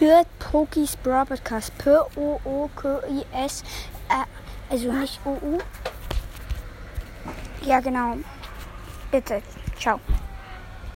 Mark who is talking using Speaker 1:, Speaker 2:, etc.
Speaker 1: hört Pokis Broadcast. Podcast. P-O-O-K-I-S. Äh, also nicht O-U. Ja, genau. Bitte. Ciao.